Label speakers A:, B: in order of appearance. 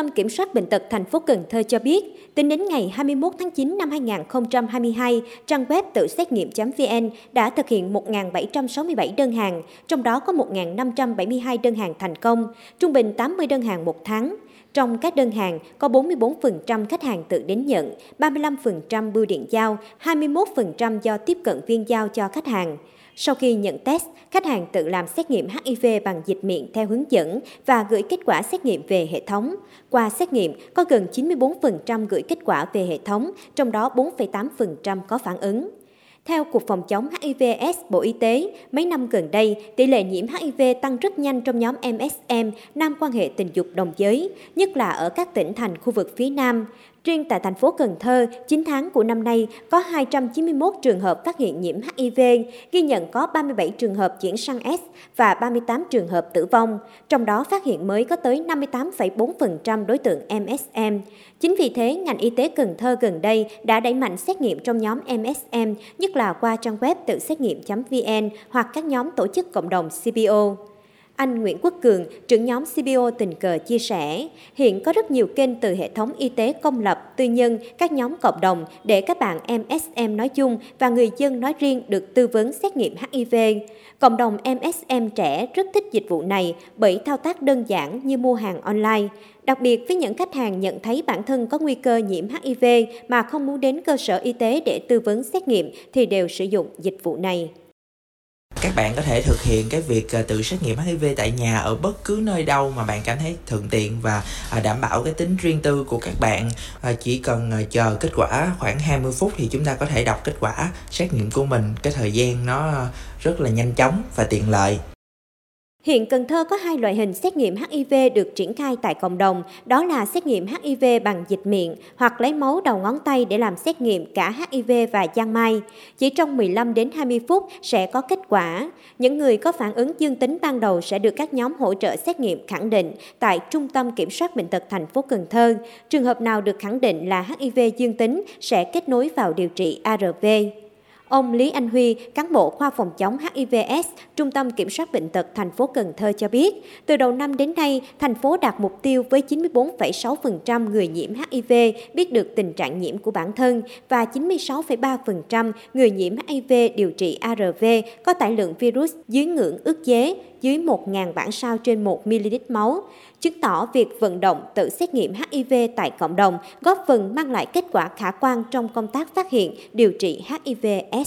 A: tâm Kiểm soát Bệnh tật thành phố Cần Thơ cho biết, tính đến ngày 21 tháng 9 năm 2022, trang web tự xét nghiệm.vn đã thực hiện 1.767 đơn hàng, trong đó có 1.572 đơn hàng thành công, trung bình 80 đơn hàng một tháng. Trong các đơn hàng, có 44% khách hàng tự đến nhận, 35% bưu điện giao, 21% do tiếp cận viên giao cho khách hàng. Sau khi nhận test, khách hàng tự làm xét nghiệm HIV bằng dịch miệng theo hướng dẫn và gửi kết quả xét nghiệm về hệ thống. Qua xét nghiệm, có gần 94% gửi kết quả về hệ thống, trong đó 4,8% có phản ứng. Theo Cục Phòng chống HIV/AIDS Bộ Y tế, mấy năm gần đây, tỷ lệ nhiễm HIV tăng rất nhanh trong nhóm MSM, nam quan hệ tình dục đồng giới, nhất là ở các tỉnh thành khu vực phía Nam. Riêng tại thành phố Cần Thơ, 9 tháng của năm nay có 291 trường hợp phát hiện nhiễm HIV, ghi nhận có 37 trường hợp chuyển sang S và 38 trường hợp tử vong, trong đó phát hiện mới có tới 58,4% đối tượng MSM. Chính vì thế, ngành y tế Cần Thơ gần đây đã đẩy mạnh xét nghiệm trong nhóm MSM, nhất là qua trang web tự xét nghiệm.vn hoặc các nhóm tổ chức cộng đồng CPO. Anh Nguyễn Quốc Cường, trưởng nhóm CBO tình cờ chia sẻ, hiện có rất nhiều kênh từ hệ thống y tế công lập, tư nhân, các nhóm cộng đồng để các bạn MSM nói chung và người dân nói riêng được tư vấn xét nghiệm HIV. Cộng đồng MSM trẻ rất thích dịch vụ này bởi thao tác đơn giản như mua hàng online. Đặc biệt với những khách hàng nhận thấy bản thân có nguy cơ nhiễm HIV mà không muốn đến cơ sở y tế để tư vấn xét nghiệm thì đều sử dụng dịch vụ này
B: các bạn có thể thực hiện cái việc à, tự xét nghiệm HIV tại nhà ở bất cứ nơi đâu mà bạn cảm thấy thuận tiện và à, đảm bảo cái tính riêng tư của các bạn. À, chỉ cần chờ kết quả khoảng 20 phút thì chúng ta có thể đọc kết quả xét nghiệm của mình. Cái thời gian nó rất là nhanh chóng và tiện lợi.
A: Hiện Cần Thơ có hai loại hình xét nghiệm HIV được triển khai tại cộng đồng, đó là xét nghiệm HIV bằng dịch miệng hoặc lấy máu đầu ngón tay để làm xét nghiệm cả HIV và giang mai. Chỉ trong 15 đến 20 phút sẽ có kết quả. Những người có phản ứng dương tính ban đầu sẽ được các nhóm hỗ trợ xét nghiệm khẳng định tại Trung tâm Kiểm soát Bệnh tật thành phố Cần Thơ. Trường hợp nào được khẳng định là HIV dương tính sẽ kết nối vào điều trị ARV. Ông Lý Anh Huy, cán bộ khoa phòng chống HIVS, Trung tâm Kiểm soát Bệnh tật thành phố Cần Thơ cho biết, từ đầu năm đến nay, thành phố đạt mục tiêu với 94,6% người nhiễm HIV biết được tình trạng nhiễm của bản thân và 96,3% người nhiễm HIV điều trị ARV có tải lượng virus dưới ngưỡng ước chế dưới 1.000 bản sao trên 1 ml máu, chứng tỏ việc vận động tự xét nghiệm HIV tại cộng đồng góp phần mang lại kết quả khả quan trong công tác phát hiện, điều trị HIV-S.